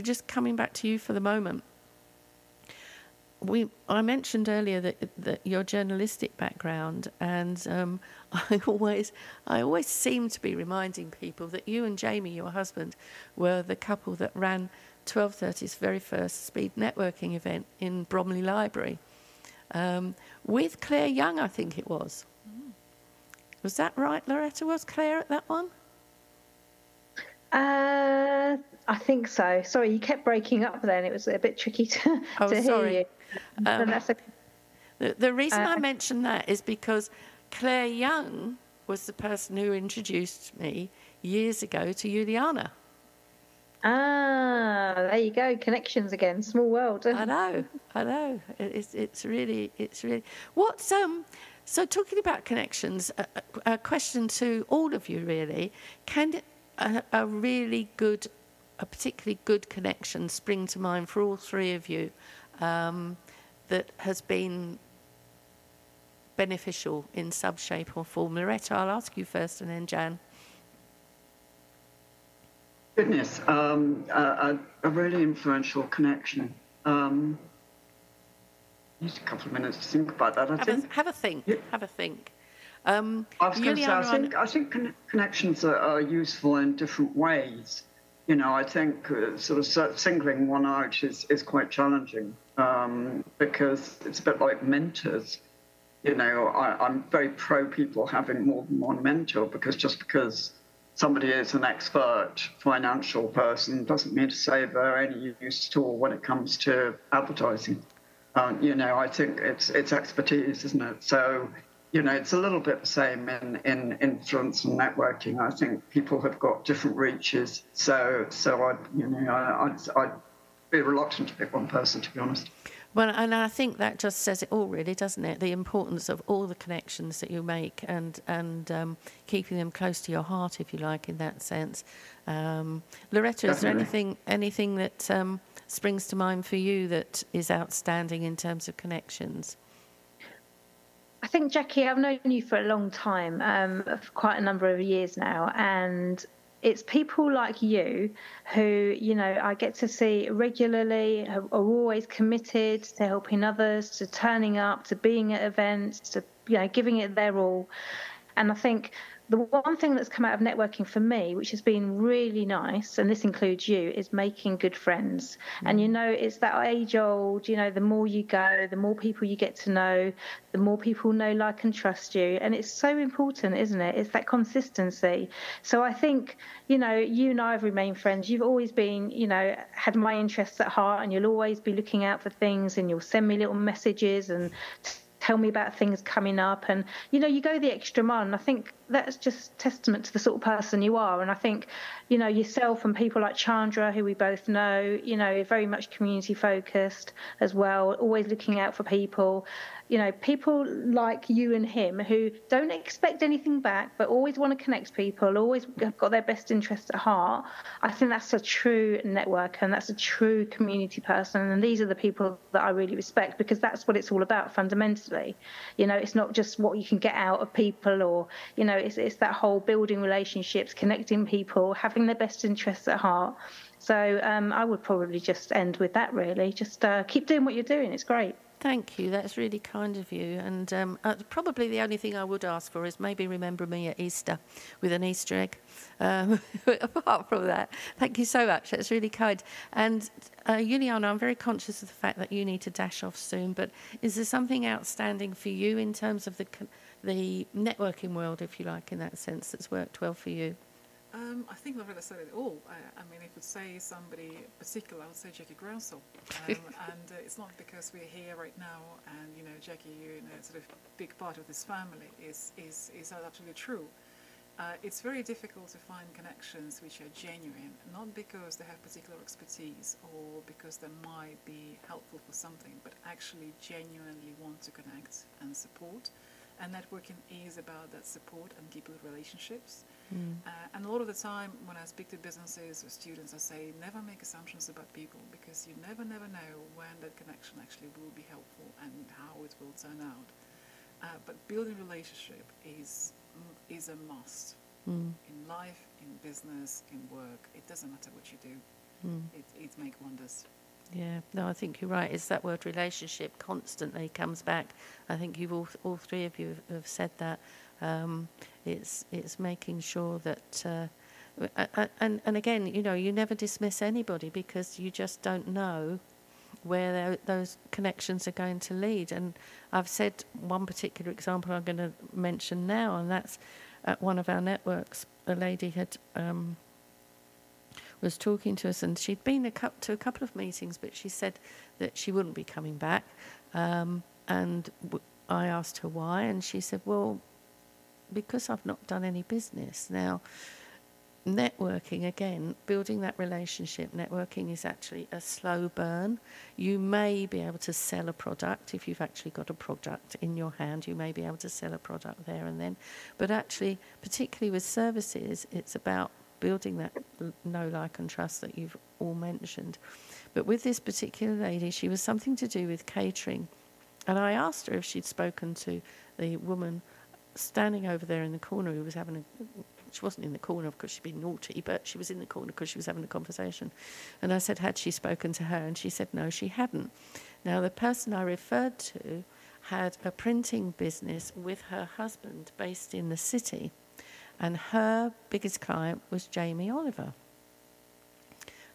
just coming back to you for the moment. We, I mentioned earlier that, that your journalistic background, and um, I always, I always seem to be reminding people that you and Jamie, your husband, were the couple that ran 1230's very first speed networking event in Bromley Library um, with Claire Young, I think it was. Was that right, Loretta? Was Claire at that one? I think so. Sorry, you kept breaking up then. It was a bit tricky to, Oh, to hear you. Um, okay. The, the reason Uh, I mention that is because Claire Young was the person who introduced me years ago to Yuliana. Ah, there you go. Connections again. Small world. I know, I know. It's it's really it's really what's um. So talking about connections, a, a a question to all of you really: Can a, a really good, a particularly good connection spring to mind for all three of you um, that has been beneficial in some shape or form? Loretta, I'll ask you first, and then Jan. Goodness, um, a, a, really influential connection. Um, need a couple of minutes to think about that. I Have think. a, have a think. Yeah. Have a think. Um, I was going to say, I think, I think con- connections are, are useful in different ways. You know, I think uh, sort of singling one out is, is quite challenging um, because it's a bit like mentors. You know, I, I'm very pro people having more than one mentor because just because somebody is an expert financial person doesn't mean to say they're any use at all when it comes to advertising. Um, you know, I think it's it's expertise, isn't it? So, you know, it's a little bit the same in, in influence and networking. I think people have got different reaches. So, so I, you know, I, I'd, I'd be reluctant to pick one person, to be honest. Well, and I think that just says it all, really, doesn't it? The importance of all the connections that you make and and um, keeping them close to your heart, if you like, in that sense. Um, Loretta, is there anything anything that um, springs to mind for you that is outstanding in terms of connections? I think Jackie, I've known you for a long time, um, for quite a number of years now, and it's people like you who, you know, I get to see regularly, are always committed to helping others, to turning up, to being at events, to you know, giving it their all. And I think the one thing that's come out of networking for me, which has been really nice, and this includes you, is making good friends. And you mm. know, it's that age old, you know, the more you go, the more people you get to know, the more people know, like, and trust you. And it's so important, isn't it? It's that consistency. So I think, you know, you and I have remained friends. You've always been, you know, had my interests at heart, and you'll always be looking out for things, and you'll send me little messages and tell me about things coming up. And you know you go the extra mile and i think that's just testament to the sort of person you are. And i think you know yourself and people like chandra who we both know you know very much community focused as well always looking out for people you know people like you and him who don't expect anything back but always want to connect people always have got their best interests at heart. I think that's a true network and that's a true community person and these are the people that i really respect because that's what it's all about fundamentally. You know it's not just what you can get out of people or you know it's, it's that whole building relationships connecting people having their best interests at heart. So um, i would probably just end with that really. Just uh, keep doing what you're doing. It's great Thank you. That's really kind of you. And um, uh, probably the only thing I would ask for is maybe remember me at Easter with an Easter egg. Um, apart from that, thank you so much. That's really kind. And uh, Yuliana, I'm very conscious of the fact that you need to dash off soon. But is there something outstanding for you in terms of the the networking world, if you like, in that sense, that's worked well for you? Um, I think Loretta said it all. I, I mean, if would say somebody particular, I would say Jackie Groundsell. Um, and uh, it's not because we're here right now and, you know, Jackie, you're a sort of big part of this family. Is is is absolutely true? Uh, it's very difficult to find connections which are genuine, not because they have particular expertise or because they might be helpful for something, but actually genuinely want to connect and support. And networking is about that support and keeping relationships. Mm. Uh, and a lot of the time, when I speak to businesses or students, I say never make assumptions about people because you never, never know when that connection actually will be helpful and how it will turn out. Uh, but building relationship is is a must mm. in life, in business, in work. It doesn't matter what you do. Mm. It it make wonders. Yeah, no, I think you're right. It's that word relationship constantly comes back. I think you've all, all three of you have said that. Um, it's it's making sure that, uh, and and again, you know, you never dismiss anybody because you just don't know where those connections are going to lead. And I've said one particular example I'm going to mention now, and that's at one of our networks. A lady had um, was talking to us, and she'd been a to a couple of meetings, but she said that she wouldn't be coming back. Um, and w- I asked her why, and she said, "Well, because I've not done any business. Now." networking again building that relationship networking is actually a slow burn. You may be able to sell a product if you've actually got a product in your hand. You may be able to sell a product there and then. But actually particularly with services it's about building that know like and trust that you've all mentioned. But with this particular lady she was something to do with catering. And I asked her if she'd spoken to the woman standing over there in the corner who was having a she wasn't in the corner because she'd been naughty, but she was in the corner because she was having a conversation. And I said, Had she spoken to her? And she said, No, she hadn't. Now, the person I referred to had a printing business with her husband based in the city, and her biggest client was Jamie Oliver.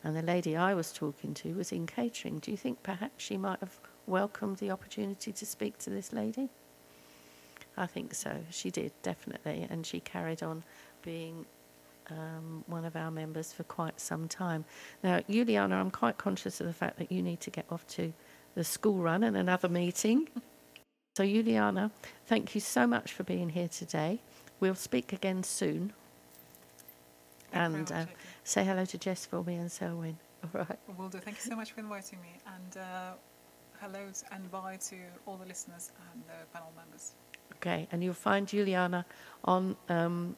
And the lady I was talking to was in catering. Do you think perhaps she might have welcomed the opportunity to speak to this lady? I think so. She did, definitely. And she carried on being um, one of our members for quite some time. Now, Yuliana, I'm quite conscious of the fact that you need to get off to the school run and another meeting. So, Yuliana, thank you so much for being here today. We'll speak again soon. and uh, say hello to Jess for me and Selwyn. All right. Will do. Thank you so much for inviting me. And uh, hello and bye to all the listeners and the panel members. Okay. And you'll find Yuliana on um,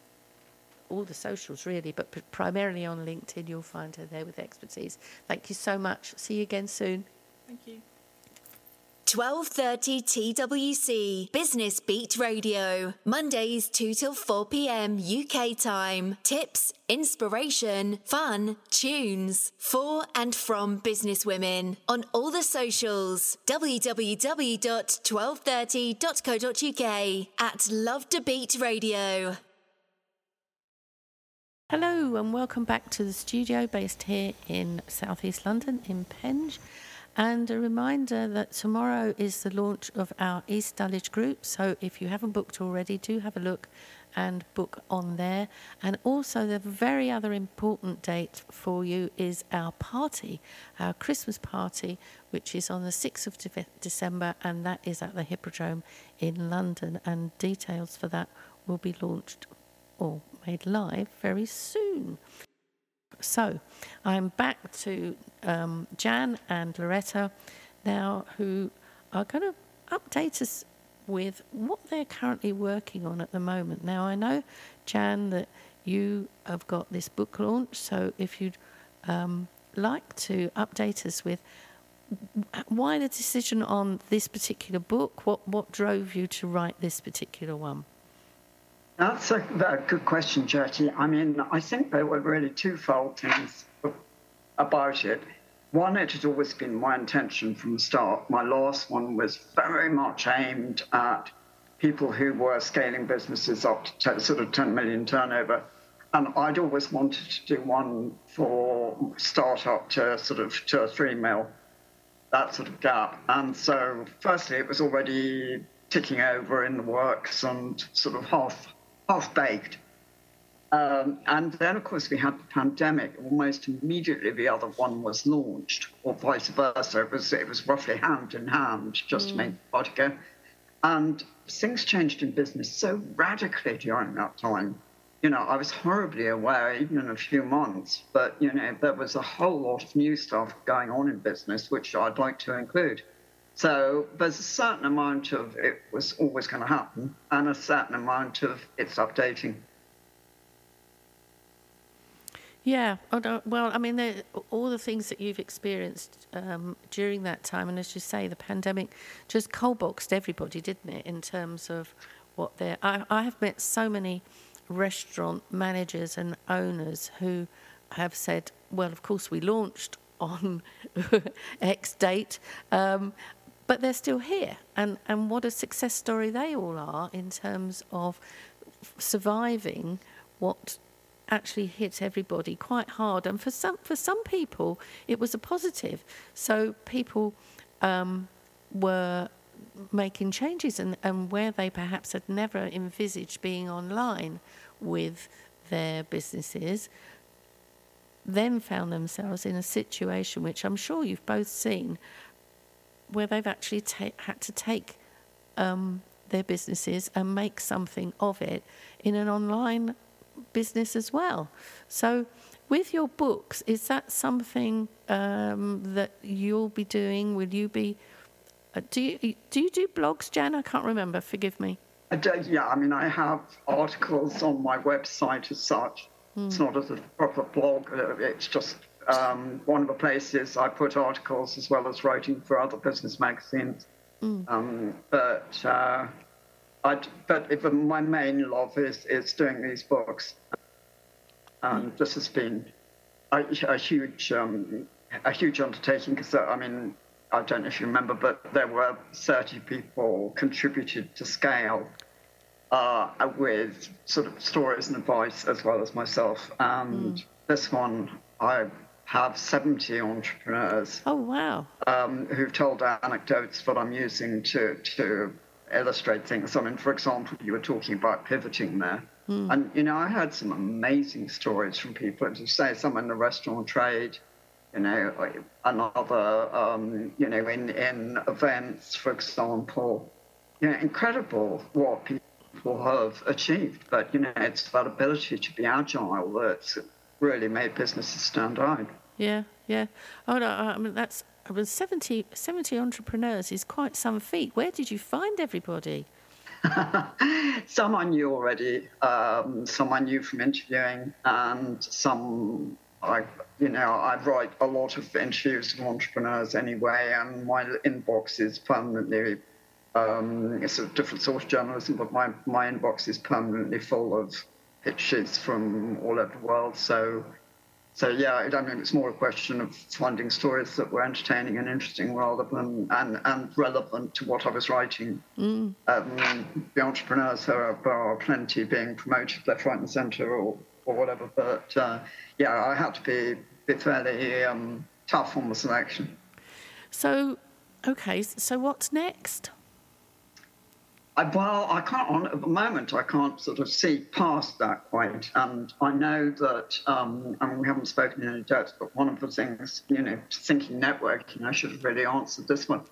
all the socials really, but primarily on LinkedIn. You'll find her there with expertise. Thank you so much. See you again soon. Thank you. 12:30 TWC Business Beat Radio. Mondays 2 till 4 p.m. UK time. Tips inspiration fun tunes. For and from business women. On all the socials. Www.1230.co.uk at Love Da Beat Radio. Hello and welcome back to the studio based here in southeast London in Penge. And a reminder that tomorrow is the launch of our East Dulwich group. So if you haven't booked already, do have a look and book on there. And also, the very other important date for you is our party, our Christmas party, which is on the 6th of De- December, and that is at the Hippodrome in London. And details for that will be launched or made live very soon. So I'm back to um, Jan and Loretta now, who are going to update us with what they're currently working on at the moment. Now, I know, Jan, that you have got this book launch, so if you'd um, like to update us with why the decision on this particular book, what, what drove you to write this particular one? That's a, a good question, Jetty. I mean, I think there were really twofold things about it. One, it had always been my intention from the start. My last one was very much aimed at people who were scaling businesses up to sort of 10 million turnover. And I'd always wanted to do one for startup to sort of two or three mil, that sort of gap. And so, firstly, it was already ticking over in the works and sort of half half baked. Um, and then, of course, we had the pandemic. Almost immediately, the other one was launched, or vice versa. It was it was roughly hand in hand, just mm. to make the party go. And things changed in business so radically during that time you know, I was horribly aware even in a few months, but, you know, there was a whole lot of new stuff going on in business, which I'd like to include. So there's a certain amount of it was always going to happen and a certain amount of it's updating. Yeah, oh, well, I mean, all the things that you've experienced um, during that time, and as you say, the pandemic just cold boxed everybody, didn't it, in terms of what they're. I, I have met so many restaurant managers and owners who have said, well, of course, we launched on X date, um, but they're still here. And, and what a success story they all are in terms of surviving what actually hit everybody quite hard. And for some, for some people, it was a positive. So people um, were making changes and, and where they perhaps had never envisaged being online with their businesses, then found themselves in a situation which I'm sure you've both seen, where they've actually ta- had to take um, their businesses and make something of it in an online business as well. So, with your books, is that something um, that you'll be doing? Will you be uh, do you do you do blogs, Jan? I can't remember. Forgive me. I do, yeah, I mean, I have articles on my website as such. Mm. It's not as a proper blog. Uh, it's just um, one of the places I put articles as well as writing for other business magazines. Mm. Um, but uh, i but if, my main love is is doing these books, and mm. this has been a, a huge um, a huge undertaking because uh, I mean I don't know if you remember, but there were 30 people contributed to Scale uh, with sort of stories and advice as well as myself. And mm. this one, I have 70 entrepreneurs. Oh, wow. Um, who've told anecdotes that I'm using to, to illustrate things. I mean, for example, you were talking about pivoting there. Mm. And, you know, I had some amazing stories from people, as you say, some in the restaurant trade, you know, another, um, you know, in, in events, for example, you know, incredible what people have achieved. But, you know, it's that ability to be agile that's really made businesses stand out. Yeah, yeah. Oh, no, I mean, that's, I mean, 70, 70 entrepreneurs is quite some feat. Where did you find everybody? some I knew already, um, some I knew from interviewing, and some I, you know, I write a lot of interviews with entrepreneurs anyway, and my inbox is permanently. Um, it's a different sort of journalism, but my, my inbox is permanently full of pitches from all over the world. So, so yeah, I don't it's more a question of finding stories that were entertaining and interesting rather than and, and relevant to what I was writing. Mm. Um, the entrepreneurs there are, there are plenty being promoted left, right, and centre, or or whatever. But uh, yeah, I had to be, be fairly um, tough on the selection. So, okay, so what's next? I, well, I can't, at the moment, I can't sort of see past that quite. And I know that, um, I mean, we haven't spoken in any depth, but one of the things, you know, thinking networking, I should have really answered this one.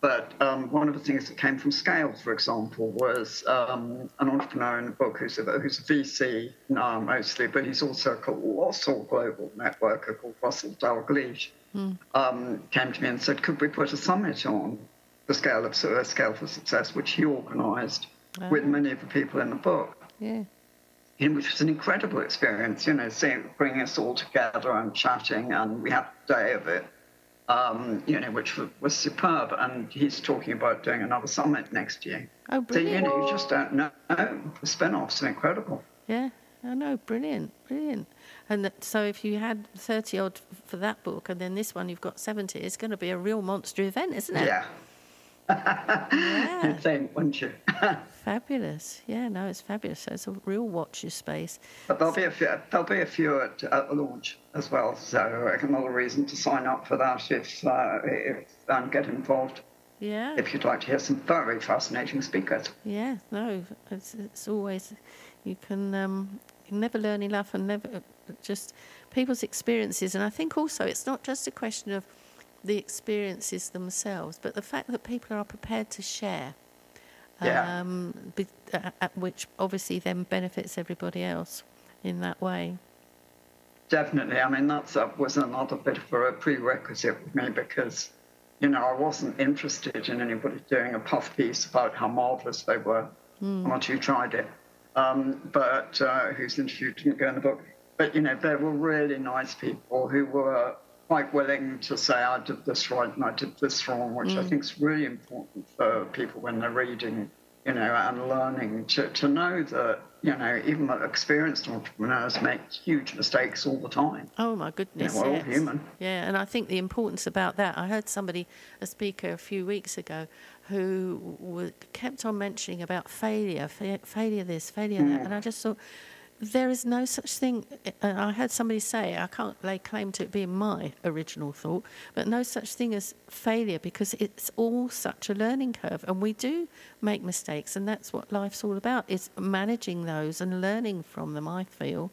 But um, one of the things that came from Scale, for example, was um, an entrepreneur in the book who's a, who's a VC now mostly, but he's also a colossal global networker called Russell Dalgleish, mm. um, came to me and said, could we put a summit on the Scale of uh, Scale for Success, which he organised oh. with many of the people in the book. Yeah. And which was an incredible experience, you know, seeing, bringing us all together and chatting, and we had a day of it um, you know, which was superb. And he's talking about doing another summit next year. Oh, brilliant. So, you know, you just don't know. The spin offs are incredible. Yeah, I know. Brilliant, brilliant. And that, so if you had 30 odd for that book and then this one you've got 70, it's going to be a real monster event, isn't it? Yeah. yeah. Think, wouldn't you? fabulous. Yeah, no, it's fabulous. So it's a real watch your space. But there'll be a few. There'll be a few at, at the launch as well. So another reason to sign up for that if uh, if and get involved. Yeah. If you'd like to hear some very fascinating speakers. Yeah. No, it's it's always you can um, you never learn enough and never just people's experiences. And I think also it's not just a question of the experiences themselves, but the fact that people are prepared to share. Yeah. Um, be, uh, which obviously then benefits everybody else. in that way. Definitely. I mean, that uh, was another bit of a prerequisite with me because, you know, I wasn't interested in anybody doing a puff piece about how marvellous they were mm. once you tried it. Um, but uh, who's interviewed didn't go in the book. But, you know, there were really nice people who were quite willing to say, I did this right and I did this wrong, which mm. I think is really important for people when they're reading, you know, and learning to, to know that you know, even experienced entrepreneurs make huge mistakes all the time. Oh my goodness! You know, we're yes. all human. Yeah, and I think the importance about that. I heard somebody, a speaker, a few weeks ago, who kept on mentioning about failure, fa- failure this, failure mm. that, and I just thought there is no such thing. And I heard somebody say, I can't lay claim to it being my original thought, but no such thing as failure because it's all such a learning curve. And we do make mistakes, and that's what life's all about is managing those and learning from them, I feel.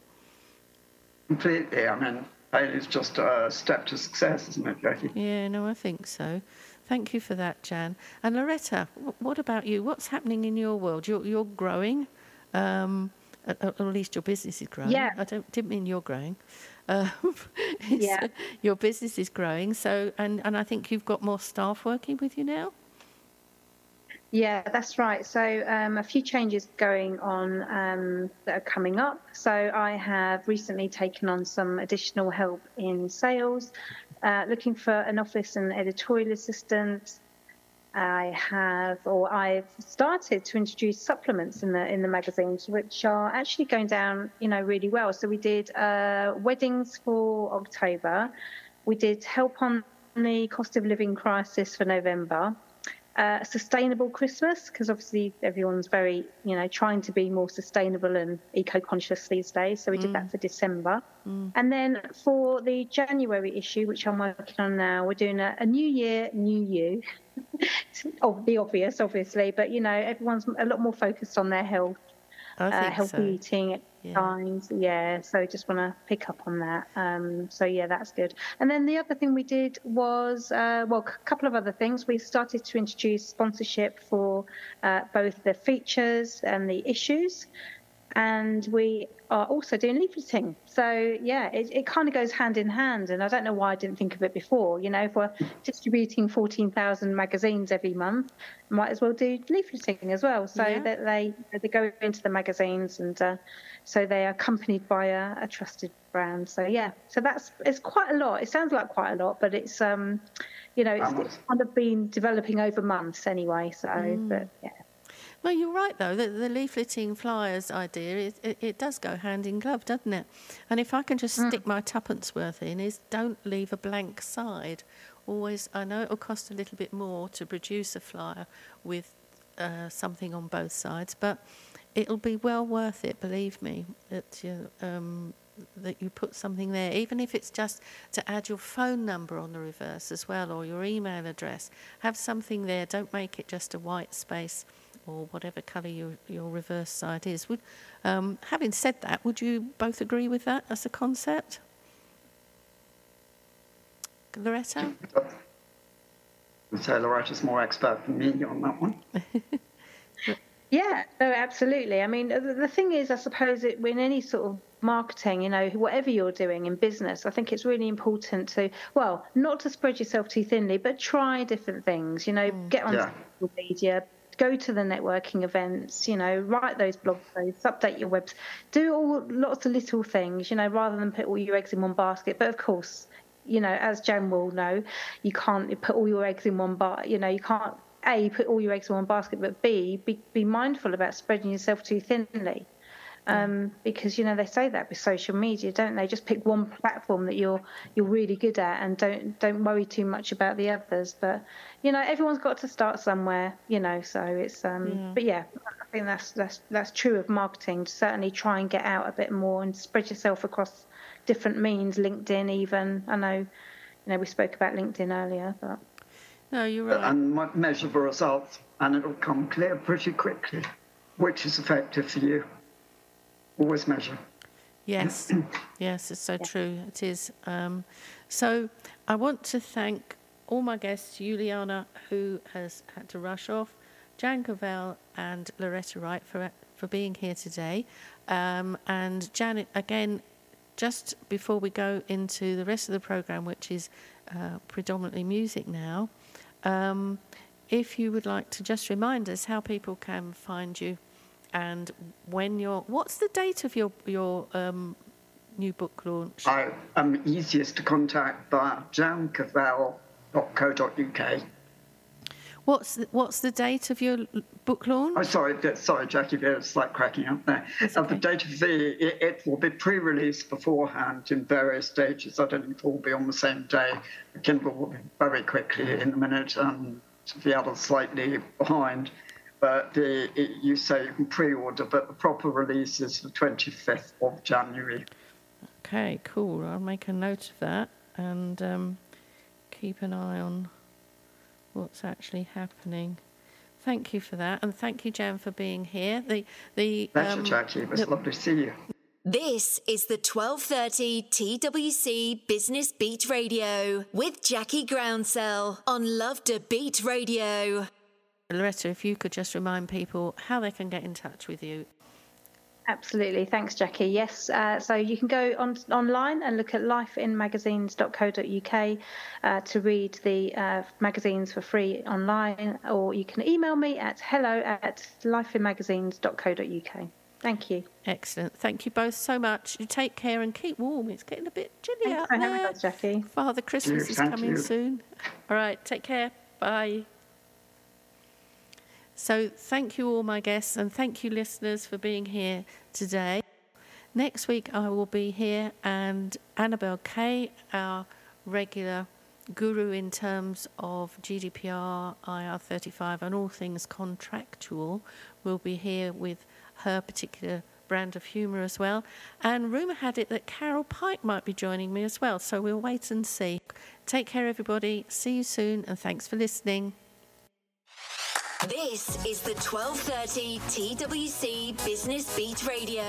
Completely. I mean, failure is just a step to success, isn't it, Jackie? Yeah, no, I think so. Thank you for that, Jan. And Loretta, what about you? What's happening in your world? You're, you're growing. Um, at, at, least your business is growing. Yeah. I don't, didn't mean you're growing. Uh, yeah. Your business is growing. So, and, and I think you've got more staff working with you now. Yeah, that's right. So, um, a few changes going on um, that are coming up. So, I have recently taken on some additional help in sales, uh, looking for an office and editorial assistant, I have, or I've started to introduce supplements in the in the magazines, which are actually going down, you know, really well. So we did uh, weddings for October, we did help on the cost of living crisis for November, uh, sustainable Christmas because obviously everyone's very, you know, trying to be more sustainable and eco-conscious these days. So we did that mm. for December, mm. and then for the January issue, which I'm working on now, we're doing a, a New Year, New You. Oh, the obvious, obviously, but you know, everyone's a lot more focused on their health, uh, healthy so. eating, yeah. times. Yeah, so just want to pick up on that. Um, so yeah, that's good. And then the other thing we did was, uh, well, a couple of other things. We started to introduce sponsorship for uh, both the features and the issues and we are also doing leafleting. So yeah, it, it kind of goes hand in hand, and I don't know why I didn't think of it before. You know, if we're distributing fourteen thousand magazines every month, might as well do leafleting as well, so yeah. that they they go into the magazines, and uh, so they are accompanied by a, a, trusted brand. So yeah, so that's it's quite a lot. It sounds like quite a lot, but it's um, you know, it's, it's kind of been developing over months anyway. So, mm. but yeah. Well, you're right, though. The, the leafleting flyers idea, it, it, it, does go hand in glove, doesn't it? And if I can just mm. stick my tuppence worth in, is don't leave a blank side. Always, I know it'll cost a little bit more to produce a flyer with uh, something on both sides, but it'll be well worth it, believe me, that you, um, that you put something there, even if it's just to add your phone number on the reverse as well or your email address. Have something there, don't make it just a white space or whatever colour your, your reverse side is. Would, um, having said that, would you both agree with that as a concept? Loretta? I'd say Loretta's more expert than me on that one. yeah, no, absolutely. I mean, the thing is, I suppose it, in any sort of marketing, you know, whatever you're doing in business, I think it's really important to, well, not to spread yourself too thinly, but try different things, you know, mm. get on yeah. social media, go to the networking events, you know, write those blog posts, update your webs, do all lots of little things, you know, rather than put all your eggs in one basket. But of course, you know, as Jen will know, you can't put all your eggs in one basket. You know, you can't a put all your eggs in one basket, but b be, be mindful about spreading yourself too thinly. Um, because you know they say that with social media, don't they? Just pick one platform that you're you're really good at, and don't don't worry too much about the others. But you know, everyone's got to start somewhere, you know. So it's um, yeah. but yeah, I think that's that's that's true of marketing. Certainly, try and get out a bit more and spread yourself across different means. LinkedIn, even I know, you know, we spoke about LinkedIn earlier, but no, you're right. And measure the results, and it'll come clear pretty quickly, which is effective for you always measure. Yes, yes, it's so yeah. true. It is. Um, so I want to thank all my guests, Yuliana, who has had to rush off, Jan Cavelle and Loretta Wright for for being here today. Um, and Janet, again, just before we go into the rest of the program, which is uh, predominantly music now, um, if you would like to just remind us how people can find you and when you're, what's the date of your your um, new book launch? I am easiest to contact via jancavelle.co.uk. What's the, what's the date of your book launch? Oh, sorry, sorry, Jackie, there's a slight cracking up there. Uh, the date of the it, it, will be pre-released beforehand in various stages. I don't think it will be on the same day. Kindle will be very quickly in a minute, and the others slightly behind. But the, it, you say you can pre-order, but the proper release is the 25th of January. Okay, cool. I'll make a note of that and um, keep an eye on what's actually happening. Thank you for that, and thank you, Jan, for being here. The the pleasure, um, Jackie. It was the, lovely to see you. This is the 1230 TWC Business Beat Radio with Jackie Groundsell on Love Da Beat Radio. Loretta, if you could just remind people how they can get in touch with you. Absolutely. Thanks, Jackie. Yes, uh, so you can go on online and look at lifeinmagazines.co.uk uh, to read the uh, magazines for free online, or you can email me at hello at lifeinmagazines.co.uk. Thank you. Excellent. Thank you both so much. You take care and keep warm. It's getting a bit chilly Thanks out for there. Having us, Jackie. Father Christmas is coming you. soon. All right. Take care. Bye. So, thank you, all my guests, and thank you, listeners, for being here today. Next week, I will be here, and Annabelle Kay, our regular guru in terms of GDPR, IR35, and all things contractual, will be here with her particular brand of humour as well. And rumour had it that Carol Pike might be joining me as well, so we'll wait and see. Take care, everybody. See you soon, and thanks for listening. This is the 1230 TWC Business Beat Radio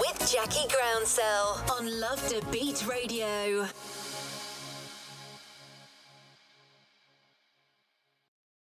with Jackie Groundsell on Love Da Beat Radio.